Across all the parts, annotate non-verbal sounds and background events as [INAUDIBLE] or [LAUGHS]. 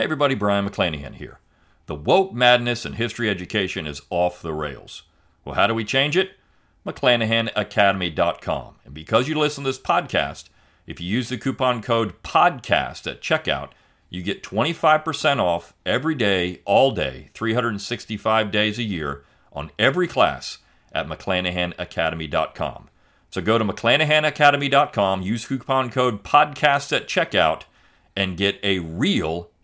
Hey everybody, Brion McClanahan here. The woke madness in history education is off the rails. Well, how do we change it? McClanahanacademy.com. And because you listen to this podcast, if you use the coupon code PODCAST at checkout, you get 25% off every day, all day, 365 days a year on every class at McClanahanacademy.com. So go to McClanahanacademy.com, use coupon code PODCAST at checkout, and get a real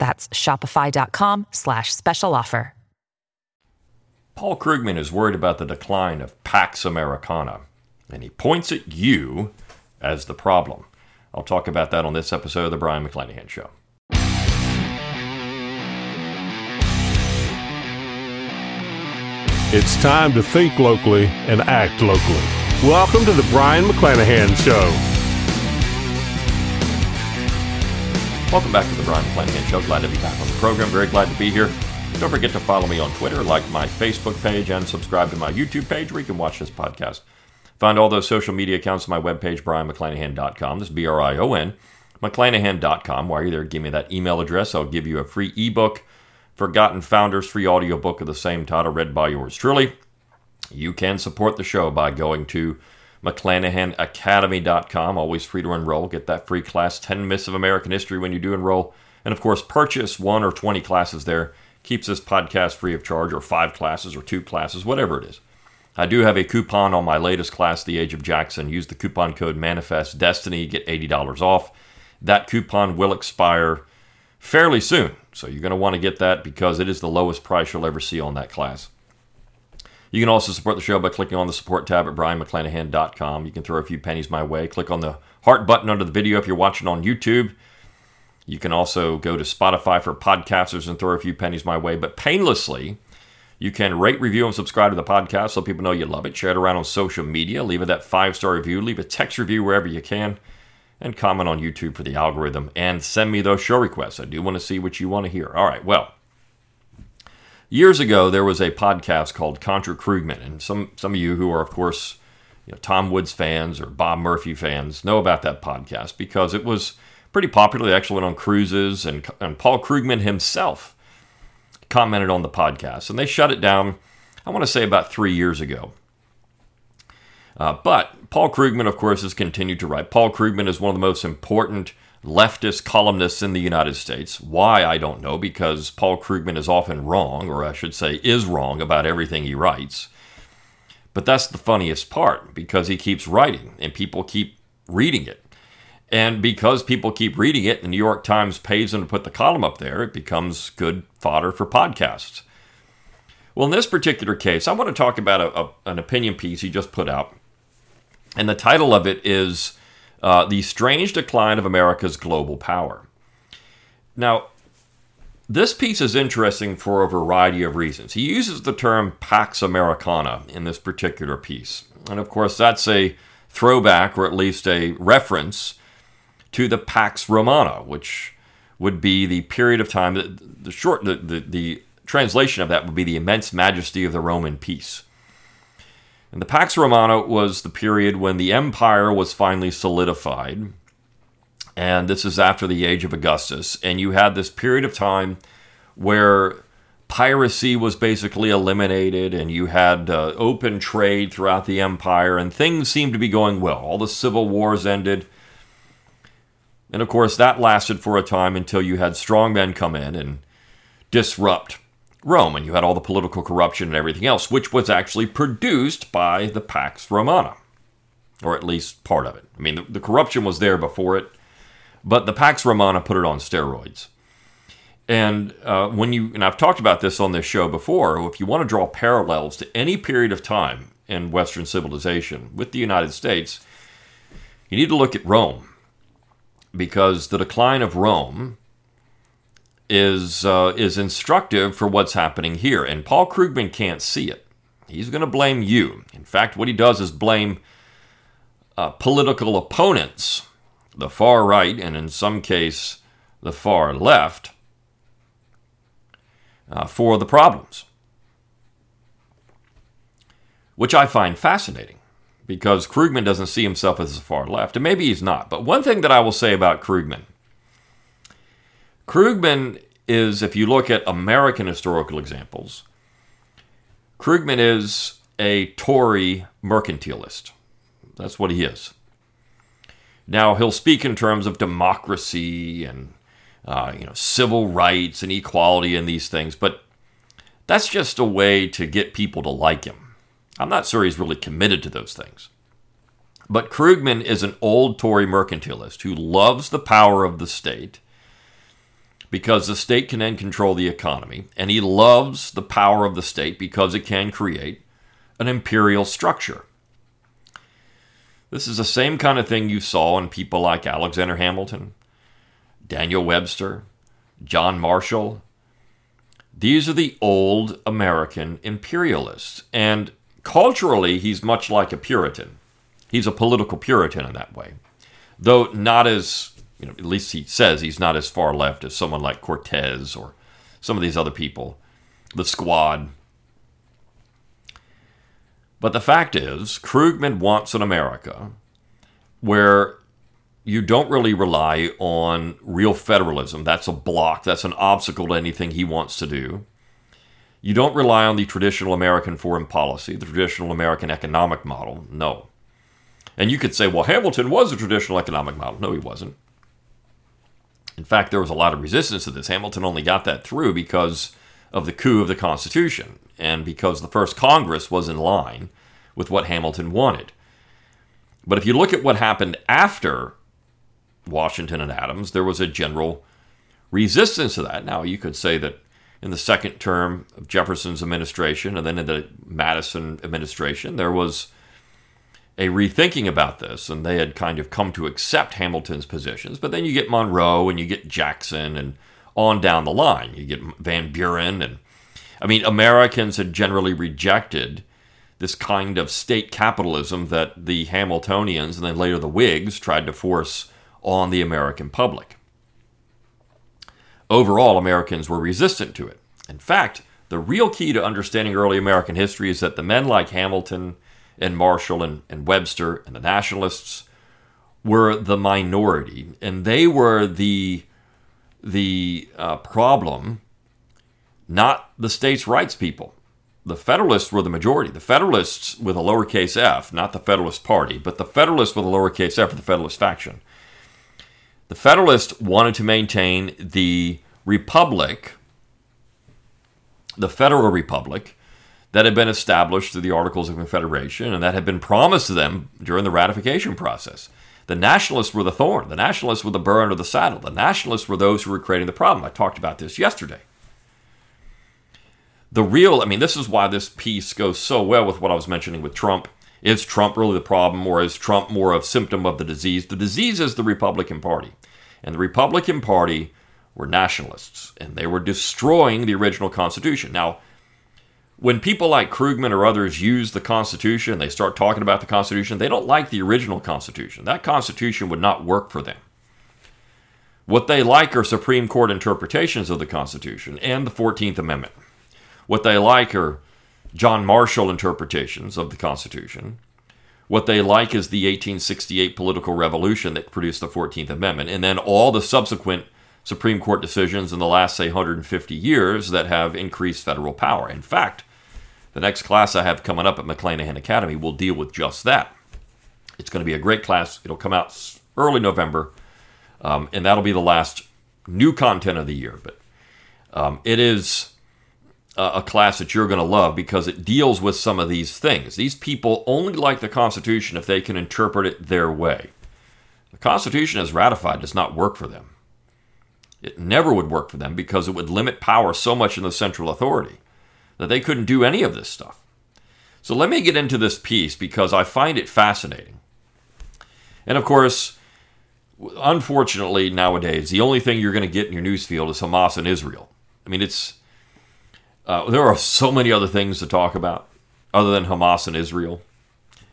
That's shopify.com slash special offer. Paul Krugman is worried about the decline of Pax Americana, and he points at you as the problem. I'll talk about that on this episode of The Brion McClanahan Show. It's time to think locally and act locally. Welcome to the Brion McClanahan Show. Welcome back to the Brion McClanahan Show. Glad to be back on the program. Very glad to be here. Don't forget to follow me on Twitter, like my Facebook page, and subscribe to my YouTube page where you can watch this podcast. Find all those social media accounts on my webpage, brionmcclanahan.com. This is B R I O N, McClanahan.com. While you're you there, give me that email address. I'll give you a free ebook Forgotten Founders free audiobook of the same title, read by yours truly. You can support the show by going to McClanahanacademy.com. Always free to enroll. Get that free class, 10 Myths of American History, when you do enroll. And of course, purchase one or 20 classes there. Keeps this podcast free of charge, or five classes, or two classes, whatever it is. I do have a coupon on my latest class, The Age of Jackson. Use the coupon code Manifest Destiny, get $80 off. That coupon will expire fairly soon. So you're going to want to get that because it is the lowest price you'll ever see on that class. You can also support the show by clicking on the support tab at brionmcclanahan.com. You can throw a few pennies my way. Click on the heart button under the video if you're watching on YouTube. You can also go to Spotify for podcasters and throw a few pennies my way, but painlessly. You can rate, review, and subscribe to the podcast so people know you love it. Share it around on social media. Leave it that five star review. Leave a text review wherever you can and comment on YouTube for the algorithm and send me those show requests. I do want to see what you want to hear. All right, well, years ago there was a podcast called Contra Krugman, and some some of you who are, of course, you know, Tom Woods fans or Bob Murphy fans know about that podcast because it was pretty popular. They actually went on cruises, and, and Paul Krugman himself commented on the podcast, and they shut it down. I want to say about three years ago. Uh, but Paul Krugman, of course, has continued to write. Paul Krugman is one of the most important leftist columnists in the United States. Why, I don't know, because Paul Krugman is often wrong, or I should say, is wrong about everything he writes. But that's the funniest part, because he keeps writing and people keep reading it. And because people keep reading it, the New York Times pays them to put the column up there, it becomes good fodder for podcasts. Well, in this particular case, I want to talk about a, a, an opinion piece he just put out and the title of it is uh, The Strange Decline of America's Global Power. Now, this piece is interesting for a variety of reasons. He uses the term Pax Americana in this particular piece. And of course, that's a throwback, or at least a reference, to the Pax Romana, which would be the period of time, the, the short, the, the, the translation of that would be the immense majesty of the Roman peace. And the Pax Romana was the period when the empire was finally solidified. And this is after the age of Augustus. And you had this period of time where piracy was basically eliminated and you had uh, open trade throughout the empire and things seemed to be going well. All the civil wars ended. And of course, that lasted for a time until you had strong men come in and disrupt Rome, and you had all the political corruption and everything else, which was actually produced by the Pax Romana, or at least part of it. I mean, the, the corruption was there before it, but the Pax Romana put it on steroids. And uh, when you, and I've talked about this on this show before, if you want to draw parallels to any period of time in Western civilization with the United States, you need to look at Rome. Because the decline of Rome is uh, is instructive for what's happening here, and Paul Krugman can't see it. He's going to blame you. In fact, what he does is blame uh, political opponents, the far right, and in some case the far left, uh, for the problems, which I find fascinating because Krugman doesn't see himself as the far left, and maybe he's not. But one thing that I will say about Krugman Krugman is, if you look at American historical examples, Krugman is a Tory mercantilist. That's what he is. Now, he'll speak in terms of democracy and uh, you know, civil rights and equality and these things, but that's just a way to get people to like him. I'm not sure he's really committed to those things. But Krugman is an old Tory mercantilist who loves the power of the state because the state can then control the economy, and he loves the power of the state because it can create an imperial structure. This is the same kind of thing you saw in people like Alexander Hamilton, Daniel Webster, John Marshall. These are the old American imperialists. And culturally, he's much like a Puritan. He's a political Puritan in that way, though not as you know, at least he says he's not as far left as someone like Cortez or some of these other people, the squad. But the fact is, Krugman wants an America where you don't really rely on real federalism. That's a block, that's an obstacle to anything he wants to do. You don't rely on the traditional American foreign policy, the traditional American economic model. No. And you could say, well, Hamilton was a traditional economic model. No, he wasn't. In fact, there was a lot of resistance to this. Hamilton only got that through because of the coup of the Constitution and because the first Congress was in line with what Hamilton wanted. But if you look at what happened after Washington and Adams, there was a general resistance to that. Now, you could say that in the second term of Jefferson's administration and then in the Madison administration, there was a rethinking about this, and they had kind of come to accept Hamilton's positions. But then you get Monroe and you get Jackson and on down the line. You get Van Buren and I mean Americans had generally rejected this kind of state capitalism that the Hamiltonians and then later the Whigs tried to force on the American public. Overall, Americans were resistant to it. In fact, the real key to understanding early American history is that the men like Hamilton and Marshall and, and Webster and the nationalists were the minority, and they were the the uh, problem, not the states' rights people. The Federalists were the majority. The Federalists with a lowercase f, not the Federalist Party, but the Federalists with a lowercase f, the Federalist faction. The Federalists wanted to maintain the republic, the Federal Republic, that had been established through the Articles of Confederation and that had been promised to them during the ratification process. The nationalists were the thorn. The nationalists were the burr under the saddle. The nationalists were those who were creating the problem. I talked about this yesterday. The real, I mean, this is why this piece goes so well with what I was mentioning with Trump. Is Trump really the problem, or is Trump more of a symptom of the disease? The disease is the Republican Party. And the Republican Party were nationalists, and they were destroying the original Constitution. Now, when people like Krugman or others use the Constitution, they start talking about the Constitution, they don't like the original Constitution. That Constitution would not work for them. What they like are Supreme Court interpretations of the Constitution and the 14th Amendment. What they like are John Marshall interpretations of the Constitution. What they like is the 1868 political revolution that produced the 14th Amendment, and then all the subsequent Supreme Court decisions in the last, say, 150 years that have increased federal power. In fact, the next class I have coming up at McClanahan Academy will deal with just that. It's going to be a great class. It'll come out early November, um, and that'll be the last new content of the year. But um, it is a, a class that you're going to love because it deals with some of these things. These people only like the Constitution if they can interpret it their way. The Constitution as ratified does not work for them. It never would work for them because it would limit power so much in the central authority that they couldn't do any of this stuff. So let me get into this piece because I find it fascinating. And of course, unfortunately, nowadays, the only thing you're going to get in your newsfield is Hamas and Israel. I mean, it's uh, there are so many other things to talk about other than Hamas and Israel.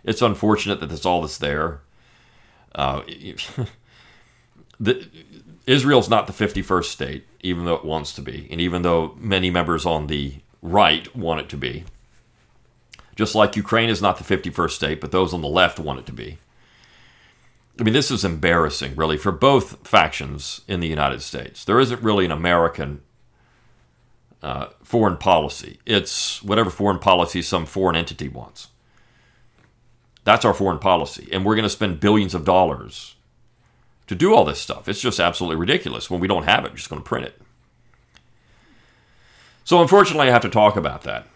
It's unfortunate that that's all that's there. Uh, [LAUGHS] the, Israel's not the 51st state, even though it wants to be, and even though many members on the right want it to be. Just like Ukraine is not the 51st state, but those on the left want it to be. I mean, this is embarrassing, really, for both factions in the United States. There isn't really an American uh, foreign policy. It's whatever foreign policy some foreign entity wants. That's our foreign policy. And we're going to spend billions of dollars to do all this stuff. It's just absolutely ridiculous. When we don't have it, we're just going to print it. So, unfortunately, I have to talk about that.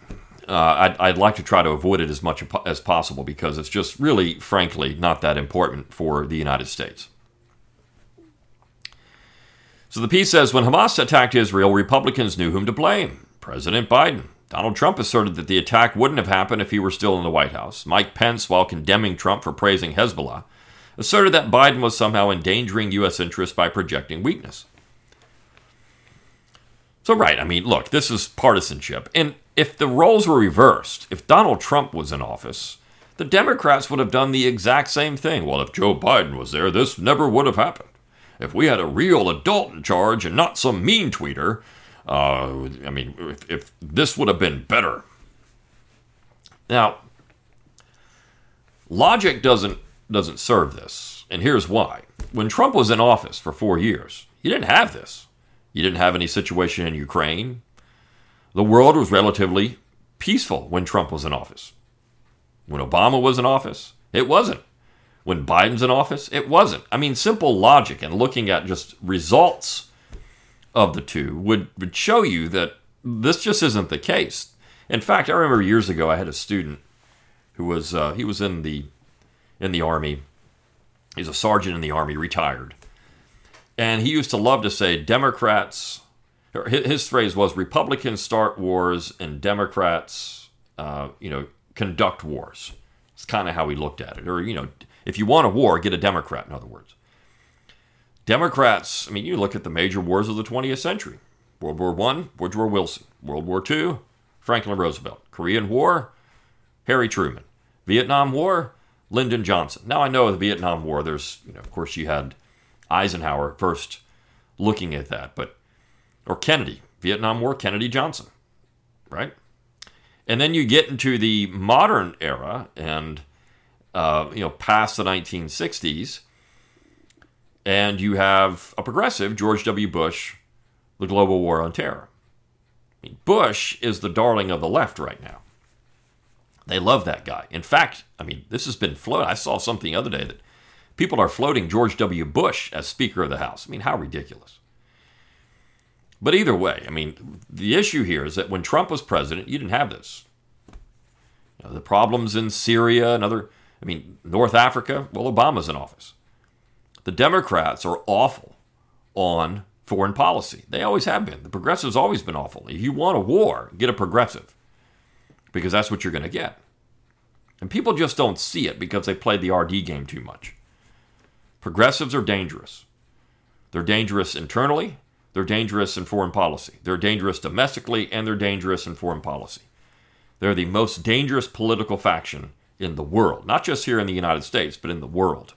Uh, I'd, I'd, like to try to avoid it as much as possible because it's just really, frankly, not that important for the United States. So the piece says when Hamas attacked Israel, Republicans knew whom to blame President Biden. Donald Trump asserted that the attack wouldn't have happened if he were still in the White House. Mike Pence, while condemning Trump for praising Hezbollah, asserted that Biden was somehow endangering U.S. interests by projecting weakness. So, right, I mean, look, this is partisanship. And if the roles were reversed, if Donald Trump was in office, the Democrats would have done the exact same thing. Well, if Joe Biden was there, this never would have happened. If we had a real adult in charge and not some mean tweeter, uh, I mean, if, if this would have been better. Now, logic doesn't doesn't serve this, and here's why. When Trump was in office for four years, he didn't have this. You didn't have any situation in Ukraine. The world was relatively peaceful when Trump was in office. When Obama was in office, it wasn't. When Biden's in office, it wasn't. I mean, simple logic and looking at just results of the two would, would show you that this just isn't the case. In fact, I remember years ago I had a student who was uh, he was in the in the army. He's a sergeant in the army, retired, and he used to love to say Democrats his phrase was Republicans start wars and Democrats, uh, you know, conduct wars. It's kind of how he looked at it. Or, you know, if you want a war, get a Democrat, in other words. Democrats, I mean, you look at the major wars of the 20th century World War I, Woodrow Wilson. World War II, Franklin Roosevelt. Korean War, Harry Truman. Vietnam War, Lyndon Johnson. Now, I know the Vietnam War, there's, you know, of course, you had Eisenhower first looking at that, but or Kennedy, Vietnam War, Kennedy Johnson, right? And then you get into the modern era and, uh, you know, past the 1960s, and you have a progressive, George W. Bush, the global war on terror. I mean, Bush is the darling of the left right now. They love that guy. In fact, I mean, this has been floated. I saw something the other day that people are floating George W. Bush as Speaker of the House. I mean, how ridiculous. But either way, I mean, the issue here is that when Trump was president, you didn't have this. You know, the problems in Syria and other, I mean, North Africa, well, Obama's in office. The Democrats are awful on foreign policy. They always have been. The progressives always been awful. If you want a war, get a progressive because that's what you're going to get. And people just don't see it because they played the RD game too much. Progressives are dangerous. They're dangerous internally, they're dangerous in foreign policy. They're dangerous domestically, and they're dangerous in foreign policy. They're the most dangerous political faction in the world, not just here in the United States, but in the world.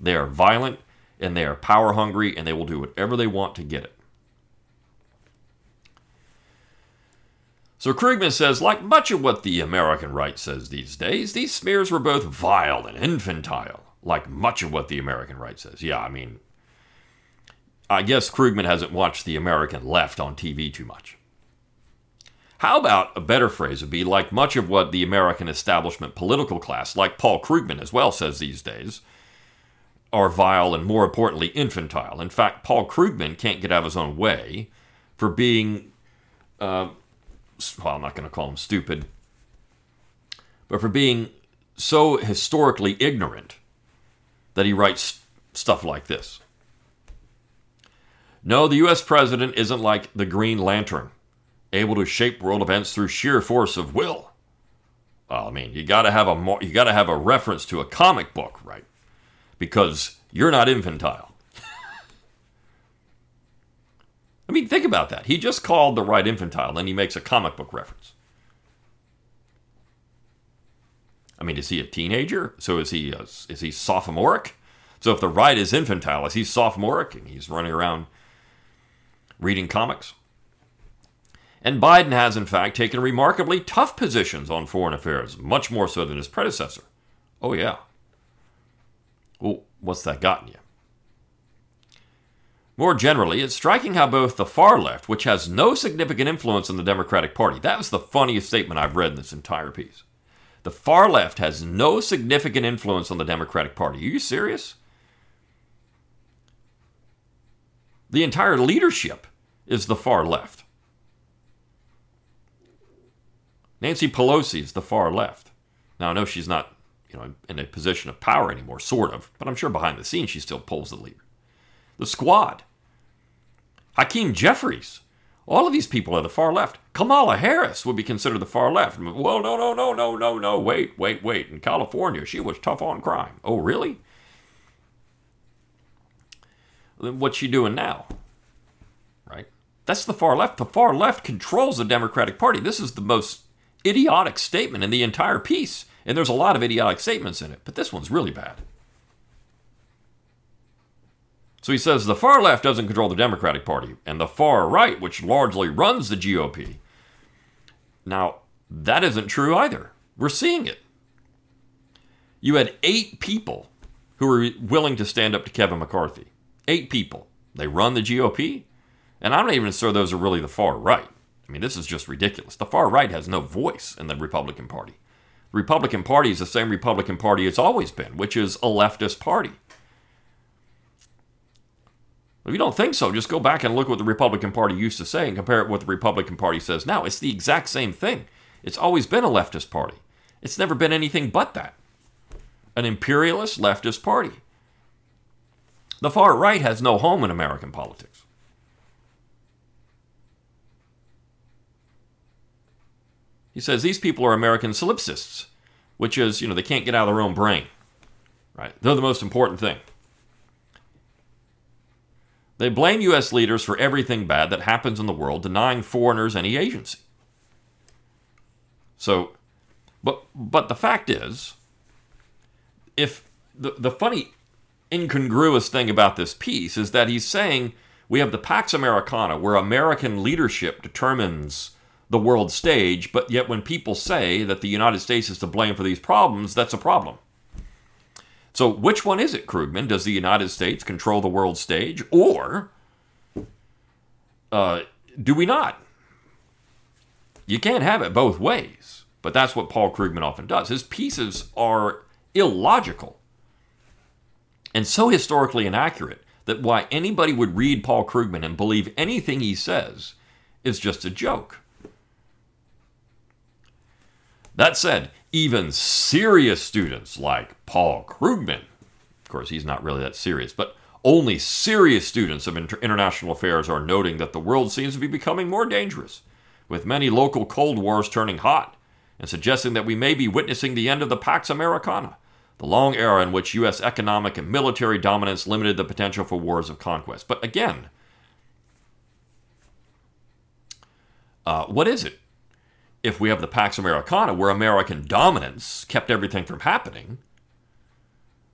They are violent and they are power hungry, and they will do whatever they want to get it. So Krugman says, like much of what the American right says these days, these smears were both vile and infantile, like much of what the American right says. Yeah, I mean, I guess Krugman hasn't watched the American left on TV too much. How about a better phrase would be like much of what the American establishment political class, like Paul Krugman as well says these days, are vile and more importantly infantile. In fact, Paul Krugman can't get out of his own way for being, uh, well, I'm not going to call him stupid, but for being so historically ignorant that he writes stuff like this. No, the US president isn't like the Green Lantern, able to shape world events through sheer force of will. Well, I mean, you got to have a you got to have a reference to a comic book, right? Because You're not infantile. [LAUGHS] I mean, think about that. He just called the right infantile, and he makes a comic book reference. I mean, is he a teenager? So is he? is he sophomoric? So if the right is infantile, is he sophomoric and he's running around reading comics? And Biden has, in fact, taken remarkably tough positions on foreign affairs, much more so than his predecessor. Oh, yeah. Well, what's that gotten you? More generally, it's striking how both the far left, which has no significant influence on the Democratic Party, that was the funniest statement I've read in this entire piece. The far left has no significant influence on the Democratic Party. Are you serious? The entire leadership is the far left. Nancy Pelosi is the far left. Now, I know she's not you know, in a position of power anymore, sort of, but I'm sure behind the scenes she still pulls the lever. The squad. Hakeem Jeffries. All of these people are the far left. Kamala Harris would be considered the far left. Well, no, no, no, no, no, no. Wait, wait, wait. In California, she was tough on crime. Oh, really? Then what's she doing now? Right? That's the far left. The far left controls the Democratic Party. This is the most idiotic statement in the entire piece. And there's a lot of idiotic statements in it, but this one's really bad. So he says the far left doesn't control the Democratic Party, and the far right, which largely runs the GOP. Now, that isn't true either. We're seeing it. You had eight people who were willing to stand up to Kevin McCarthy. Eight people. They run the GOP, and I'm not even sure those are really the far right. I mean, this is just ridiculous. The far right has no voice in the Republican Party. The Republican Party is the same Republican Party it's always been, which is a leftist party. If you don't think so, just go back and look what the Republican Party used to say and compare it with what the Republican Party says now. It's the exact same thing. It's always been a leftist party. It's never been anything but that an imperialist leftist party. The far right has no home in American politics. He says these people are American solipsists, which is, you know, they can't get out of their own brain. Right? They're the most important thing. They blame U.S. leaders for everything bad that happens in the world, denying foreigners any agency. So, but but the fact is, if the the funny, incongruous thing about this piece is that he's saying we have the Pax Americana, where American leadership determines the world stage, but yet when people say that the United States is to blame for these problems, that's a problem. So, which one is it, Krugman? Does the United States control the world stage, or uh, do we not? You can't have it both ways, but that's what Paul Krugman often does. His pieces are illogical and so historically inaccurate that why anybody would read Paul Krugman and believe anything he says is just a joke. That said, even serious students like Paul Krugman, of course, he's not really that serious, but only serious students of inter- international affairs are noting that the world seems to be becoming more dangerous, with many local Cold Wars turning hot, and suggesting that we may be witnessing the end of the Pax Americana, the long era in which U.S. economic and military dominance limited the potential for wars of conquest. But again, uh, what is it? If we have the Pax Americana, where American dominance kept everything from happening.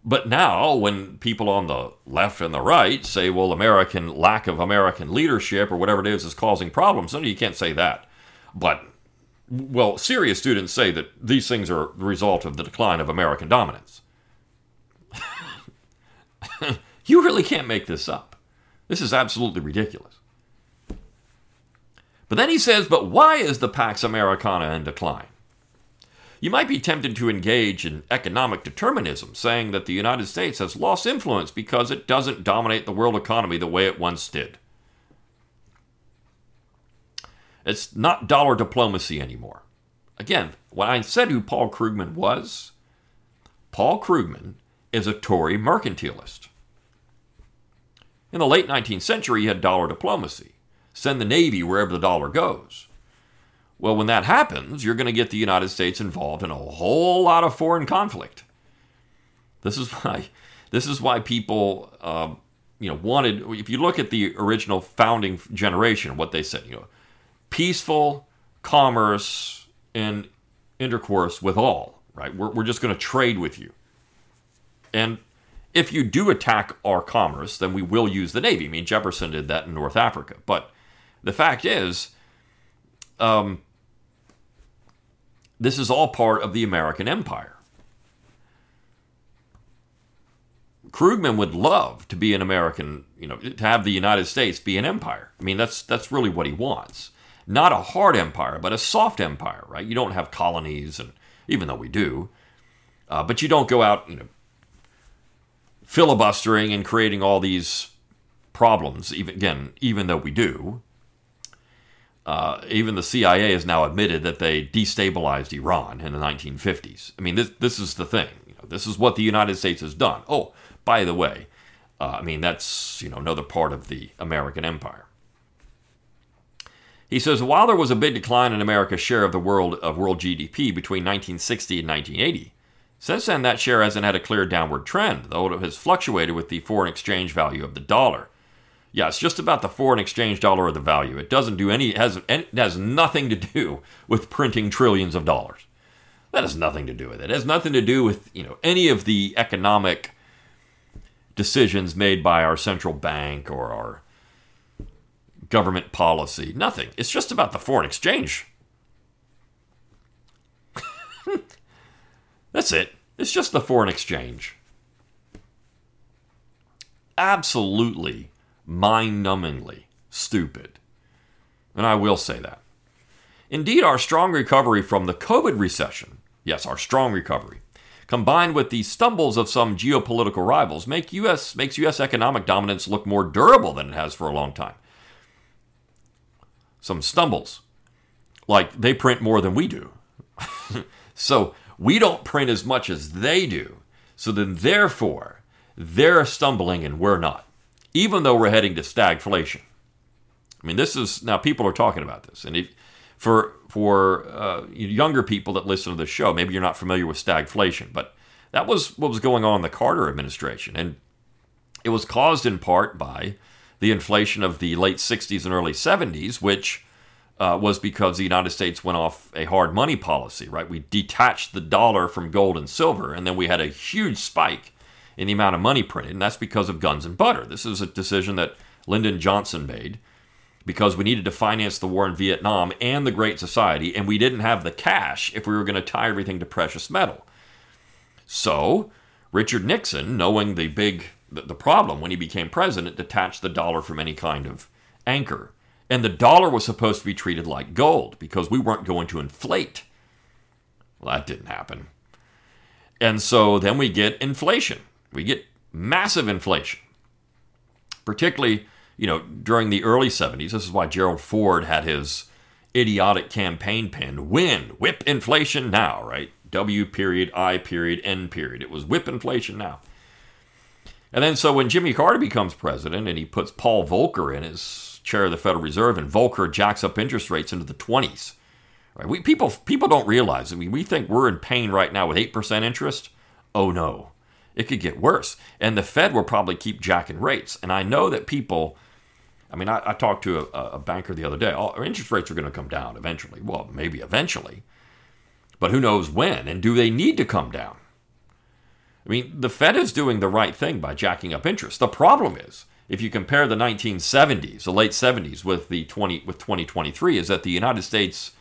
But now, when people on the left and the right say, well, American lack of American leadership or whatever it is is causing problems, no, you can't say that. But, well, serious students say that these things are the result of the decline of American dominance. [LAUGHS] you really can't make this up. This is absolutely ridiculous. But then he says, but why is the Pax Americana in decline? You might be tempted to engage in economic determinism, saying that the United States has lost influence because it doesn't dominate the world economy the way it once did. It's not dollar diplomacy anymore. Again, when I said who Paul Krugman was, Paul Krugman is a Tory mercantilist. In the late 19th century, he had dollar diplomacy send the Navy wherever the dollar goes. Well, when that happens, you're going to get the United States involved in a whole lot of foreign conflict. This is [LAUGHS] why This is why people, uh, you know, wanted. If you look at the original founding generation, what they said, you know, peaceful commerce and intercourse with all. Right? We're we're just going to trade with you. And if you do attack our commerce, then we will use the navy. I mean, Jefferson did that in North Africa. But the fact is, um, this is all part of the American empire. Krugman would love to be an American, you know, to have the United States be an empire. I mean, that's that's really what he wants. Not a hard empire, but a soft empire, right? You don't have colonies, and even though we do, uh, but you don't go out, you know, filibustering and creating all these problems. Even again, even though we do, uh, even the CIA has now admitted that they destabilized Iran in the 1950s. I mean, this this is the thing. You know, this is what the United States has done. Oh, by the way, uh, I mean that's you know another part of the American empire. He says while there was a big decline in America's share of the world of world GDP between 1960 and 1980, since then that share hasn't had a clear downward trend, though it has fluctuated with the foreign exchange value of the dollar. Yeah, it's just about the foreign exchange dollar or the value. It doesn't do any has has nothing to do with printing trillions of dollars. That has nothing to do with it. It has nothing to do with you know any of the economic decisions made by our central bank or our government policy. Nothing. It's just about the foreign exchange. [LAUGHS] That's it. It's just the foreign exchange. Absolutely mind numbingly stupid. And I will say that. Indeed, our strong recovery from the COVID recession, yes, our strong recovery, combined with the stumbles of some geopolitical rivals, make US, makes U.S. economic dominance look more durable than it has for a long time. Some stumbles, like they print more than we do. [LAUGHS] so we don't print as much as they do. So then, therefore, they're stumbling and we're not even though we're heading to stagflation. I mean, this is now people are talking about this, and if, for for uh, younger people that listen to the show, maybe you're not familiar with stagflation, but that was what was going on in the Carter administration, and it was caused in part by the inflation of the late 60s and early 70s, which uh, was because the United States went off a hard money policy, right? We detached the dollar from gold and silver, and then we had a huge spike in the amount of money printed, and that's because of guns and butter. This is a decision that Lyndon Johnson made because we needed to finance the war in Vietnam and the Great Society, and we didn't have the cash if we were going to tie everything to precious metal. So, Richard Nixon, knowing the big the problem when he became president, detached the dollar from any kind of anchor. And the dollar was supposed to be treated like gold because we weren't going to inflate. Well, that didn't happen. And so then we get inflation we get massive inflation, particularly you know during the early 70s. This is why Gerald Ford had his idiotic campaign pin: "Win, whip inflation now." Right? W period I period N period. It was whip inflation now. And then so when Jimmy Carter becomes president and he puts Paul Volcker in as chair of the Federal Reserve and Volcker jacks up interest rates into the 20s. Right? We people people don't realize. I mean, we think we're in pain right now with 8% interest. Oh no it could get worse. And the Fed will probably keep jacking rates. And I know that people, I mean, I, I talked to a, a, banker the other day. Interest rates are going to come down eventually. Well, maybe eventually. But who knows when? And do they need to come down? I mean, the Fed is doing the right thing by jacking up interest. The problem is, if you compare the 1970s, the late 70s with the 20 with 2023 is that the United States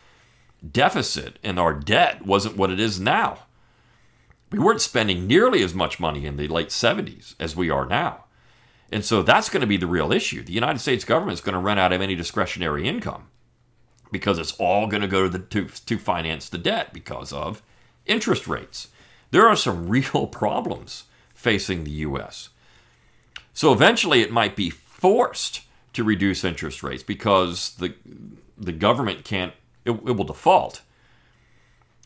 deficit and our debt wasn't what it is now. We weren't spending nearly as much money in the late 70s as we are now. And so that's going to be the real issue. The United States government is going to run out of any discretionary income because it's all going to go to, the, to, to finance the debt because of interest rates. There are some [LAUGHS] real problems facing the U.S. So eventually it might be forced to reduce interest rates because the, the government can't, it, it will default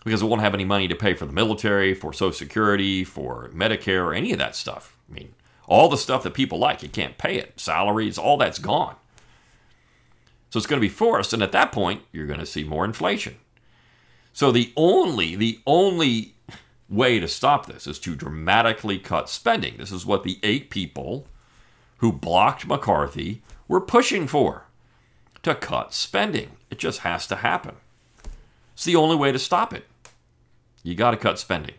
because it won't have any money to pay for the military, for Social Security, for Medicare, or any of that stuff. I mean, all the stuff that people like, you can't pay it. Salaries, all that's gone. So it's going to be forced, and at that point, you're going to see more inflation. So the only, the only way to stop this is to dramatically cut spending. This is what the eight people who blocked McCarthy were pushing for to cut spending. It just has to happen. It's the only way to stop it. You got to cut spending.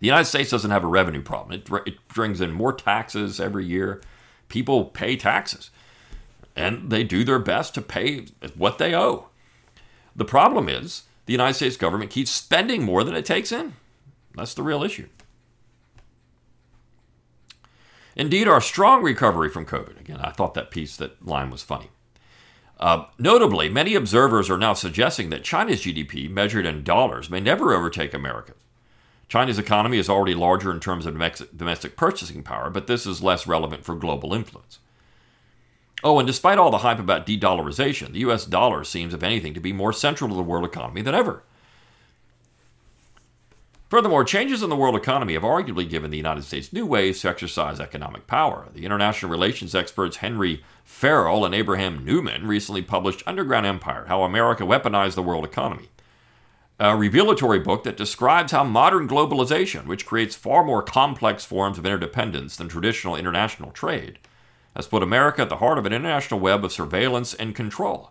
The United States doesn't have a revenue problem. It, it brings in more taxes every year. People pay taxes, and they do their best to pay what they owe. The problem is the United States government keeps spending more than it takes in. That's the real issue. Indeed, our strong recovery from COVID. Again, I thought that piece, that line was funny. Uh, notably, many observers are now suggesting that China's GDP, measured in dollars, may never overtake America's. China's economy is already larger in terms of domestic purchasing power, but this is less relevant for global influence. Oh, and despite all the hype about de dollarization, the US dollar seems, if anything, to be more central to the world economy than ever. Furthermore, changes in the world economy have arguably given the United States new ways to exercise economic power. The international relations experts Henry Farrell and Abraham Newman recently published Underground Empire How America Weaponized the World Economy, a revelatory book that describes how modern globalization, which creates far more complex forms of interdependence than traditional international trade, has put America at the heart of an international web of surveillance and control.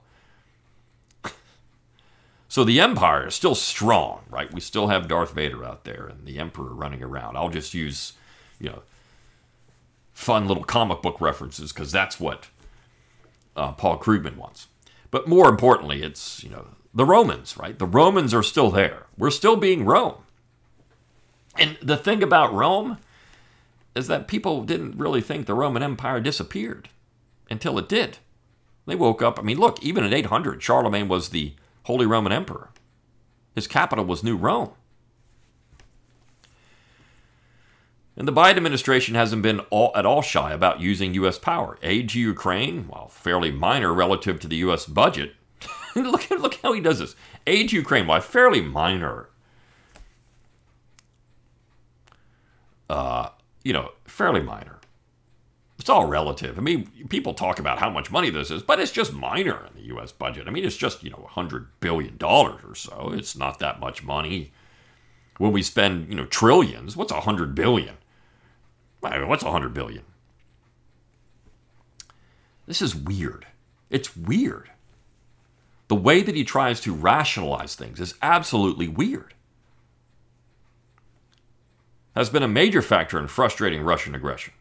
So the empire is still strong, right? We still have Darth Vader out there and the emperor running around. I'll just use, you know, fun little comic book references because that's what uh, Paul Krugman wants. But more importantly, it's, you know, the Romans, right? The Romans are still there. We're still being Rome. And the thing about Rome is that people didn't really think the Roman Empire disappeared until it did. They woke up. I mean, look, even in 800, Charlemagne was the Holy Roman Emperor. His capital was New Rome. And the Biden administration hasn't been all, at all shy about using U.S. power. Aid to Ukraine, while fairly minor relative to the U.S. budget, [LAUGHS] look, look how he does this. Aid to Ukraine, why fairly minor. Uh, you know, fairly minor. It's all relative. I mean, people talk about how much money this is, but it's just minor in the U.S. budget. I mean, it's just, you know, $100 billion or so. It's not that much money. When we spend, you know, trillions, what's $100 billion? I mean, what's 100 billion? This is weird. It's weird. The way that he tries to rationalize things is absolutely weird. Has been a major factor in frustrating Russian aggression.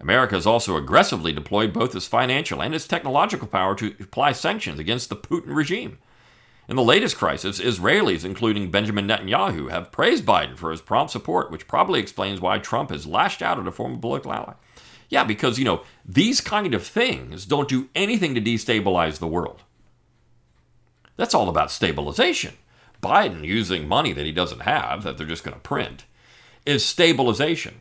America has also aggressively deployed both its financial and its technological power to apply sanctions against the Putin regime. In the latest crisis, Israelis, including Benjamin Netanyahu, have praised Biden for his prompt support, which probably explains why Trump has lashed out at a former political ally. Yeah, because, you know, these kind of things don't do anything to destabilize the world. That's all about stabilization. Biden using money that he doesn't have, that they're just going to print, is stabilization.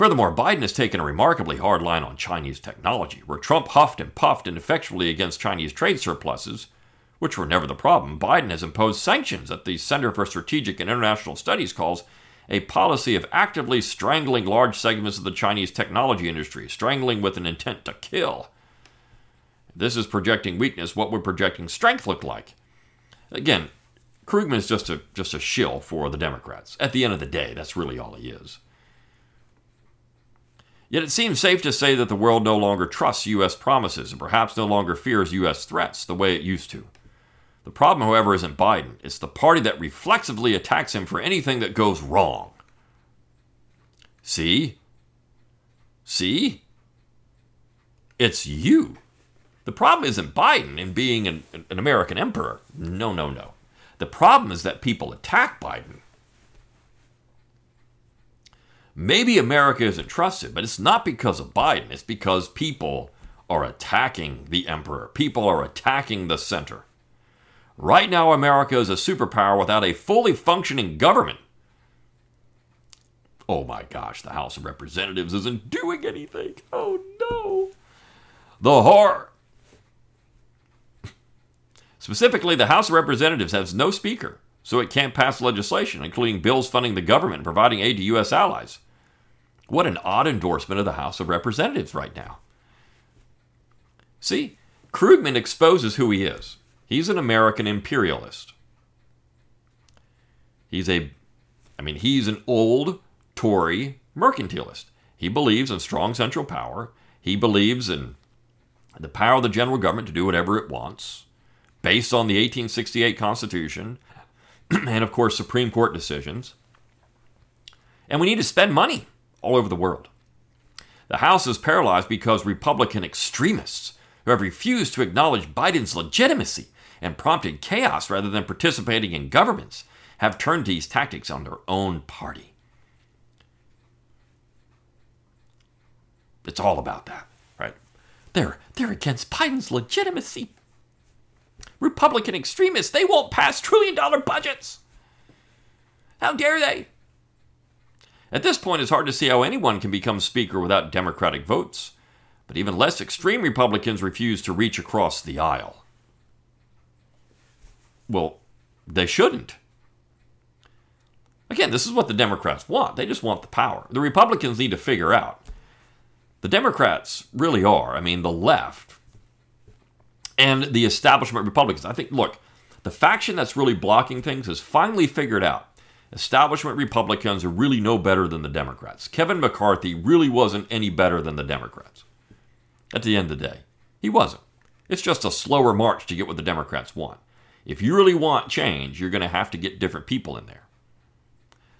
Furthermore, Biden has taken a remarkably hard line on Chinese technology, where Trump huffed and puffed ineffectually against Chinese trade surpluses, which were never the problem. Biden has imposed sanctions that the Center for Strategic and International Studies calls a policy of actively strangling large segments of the Chinese technology industry, strangling with an intent to kill this is projecting weakness. What would projecting strength look like? Again, Krugman is just a just a shill for the Democrats. At the end of the day, that's really all he is. Yet it seems safe to say that the world no longer trusts U.S. promises and perhaps no longer fears U.S. threats the way it used to. The problem, however, isn't Biden. It's the party that reflexively attacks him for anything that goes wrong. See? See? It's you. The problem isn't Biden in being an, an American emperor. No, no, no. The problem is that people attack Biden. Maybe America isn't trusted, but it's not because of Biden. It's because people are attacking the emperor. People are attacking the center. Right now, America is a superpower without a fully functioning government. Oh my gosh, the House of Representatives isn't doing anything. Oh no. The horror Specifically, the House of Representatives has no speaker, so it can't pass legislation, including bills funding the government and providing aid to U.S. allies. What an odd endorsement of the House of Representatives right now. See, Krugman exposes who he is. He's an American imperialist. He's a, I mean, he's an old Tory mercantilist. He believes in strong central power. He believes in the power of the general government to do whatever it wants, based on the 1868 Constitution, [CLEARS THROAT] and of course, Supreme Court decisions. And we need to spend money all over the world. The House is paralyzed because Republican extremists who have refused to acknowledge Biden's legitimacy and prompted chaos rather than participating in governments have turned these tactics on their own party. It's all about that, right? They're, they're against Biden's legitimacy. Republican extremists, they won't pass trillion dollar budgets. How dare they? At this point, it's hard to see how anyone can become Speaker without Democratic votes, but even less extreme Republicans refuse to reach across the aisle. Well, they shouldn't. Again, this is what the Democrats want. They just want the power. The Republicans need to figure out. The Democrats really are, I mean, the left and the establishment Republicans. I think, look, the faction that's really blocking things has finally figured out establishment Republicans are really no better than the Democrats. Kevin McCarthy really wasn't any better than the Democrats at the end of the day. He wasn't. It's just a slower march to get what the Democrats want. If you really want change, you're going to have to get different people in there.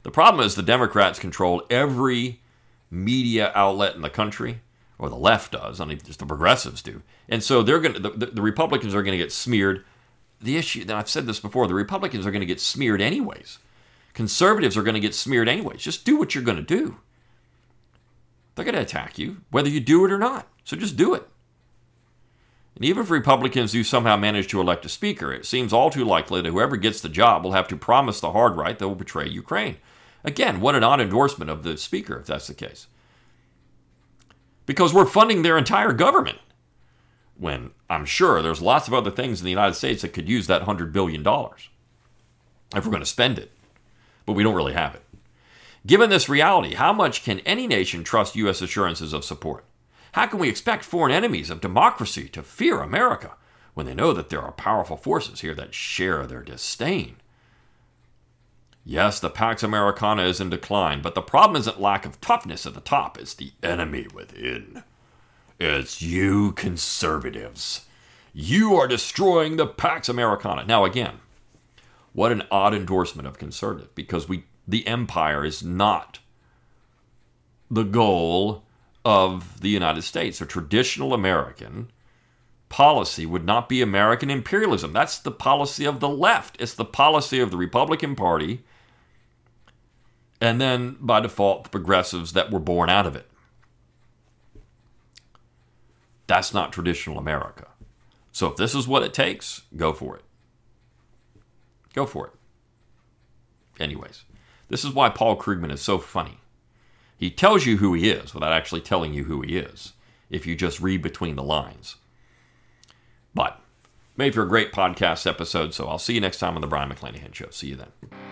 The problem is the Democrats control every media outlet in the country, or the left does, I mean, just the progressives do. And so they're going to, the, the Republicans are going to get smeared. The issue, and I've said this before, the Republicans are going to get smeared anyways. Conservatives are going to get smeared anyways. Just do what you're going to do. They're going to attack you, whether you do it or not. So just do it. And even if Republicans do somehow manage to elect a speaker, it seems all too likely that whoever gets the job will have to promise the hard right that will betray Ukraine. Again, what an odd endorsement of the speaker if that's the case. Because we're funding their entire government. When I'm sure there's lots of other things in the United States that could use that $100 billion if we're going to spend it. But we don't really have it. Given this reality, how much can any nation trust U.S. assurances of support? How can we expect foreign enemies of democracy to fear America when they know that there are powerful forces here that share their disdain? Yes, the Pax Americana is in decline, but the problem isn't lack of toughness at the top, it's the enemy within. It's you conservatives. You are destroying the Pax Americana. Now, again, what an odd endorsement of conservative because we the empire is not the goal of the United States. A traditional American policy would not be American imperialism. That's the policy of the left. It's the policy of the Republican Party and then by default the progressives that were born out of it. That's not traditional America. So if this is what it takes, go for it. Go for it. Anyways, this is why Paul Krugman is so funny. He tells you who he is without actually telling you who he is, if you just read between the lines. But made for a great podcast episode, so I'll see you next time on the Brion McClanahan Show. See you then.